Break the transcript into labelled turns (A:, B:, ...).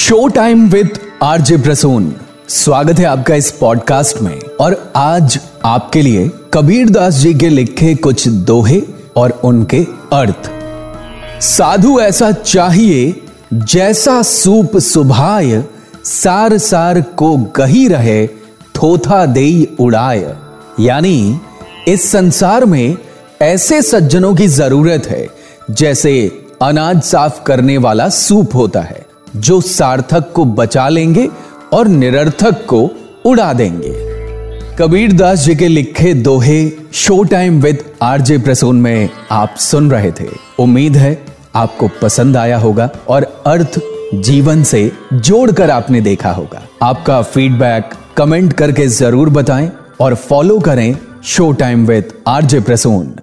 A: Show time with RJ Prasoon स्वागत है आपका इस पॉडकास्ट में। और आज आपके लिए कबीर दास जी के लिखे कुछ दोहे और उनके अर्थ। साधु ऐसा चाहिए, जैसा सूप सुभाय सार सार को गही रहे, थोथा दे उड़ाय। यानी, इस संसार में ऐसे सज्जनों की ज़रूरत है, जैसे अनाज साफ़ करने वाला सूप होता है। जो सार्थक को बचा लेंगे और निरर्थक को उड़ा देंगे। कबीर दास जी के लिखे दोहे show time with RJ Prasoon में आप सुन रहे थे। उम्मीद है आपको पसंद आया होगा और अर्थ जीवन से जोड़कर आपने देखा होगा। आपका फीडबैक कमेंट करके ज़रूर बताएँ और फॉलो करें show time with RJ Prasoon.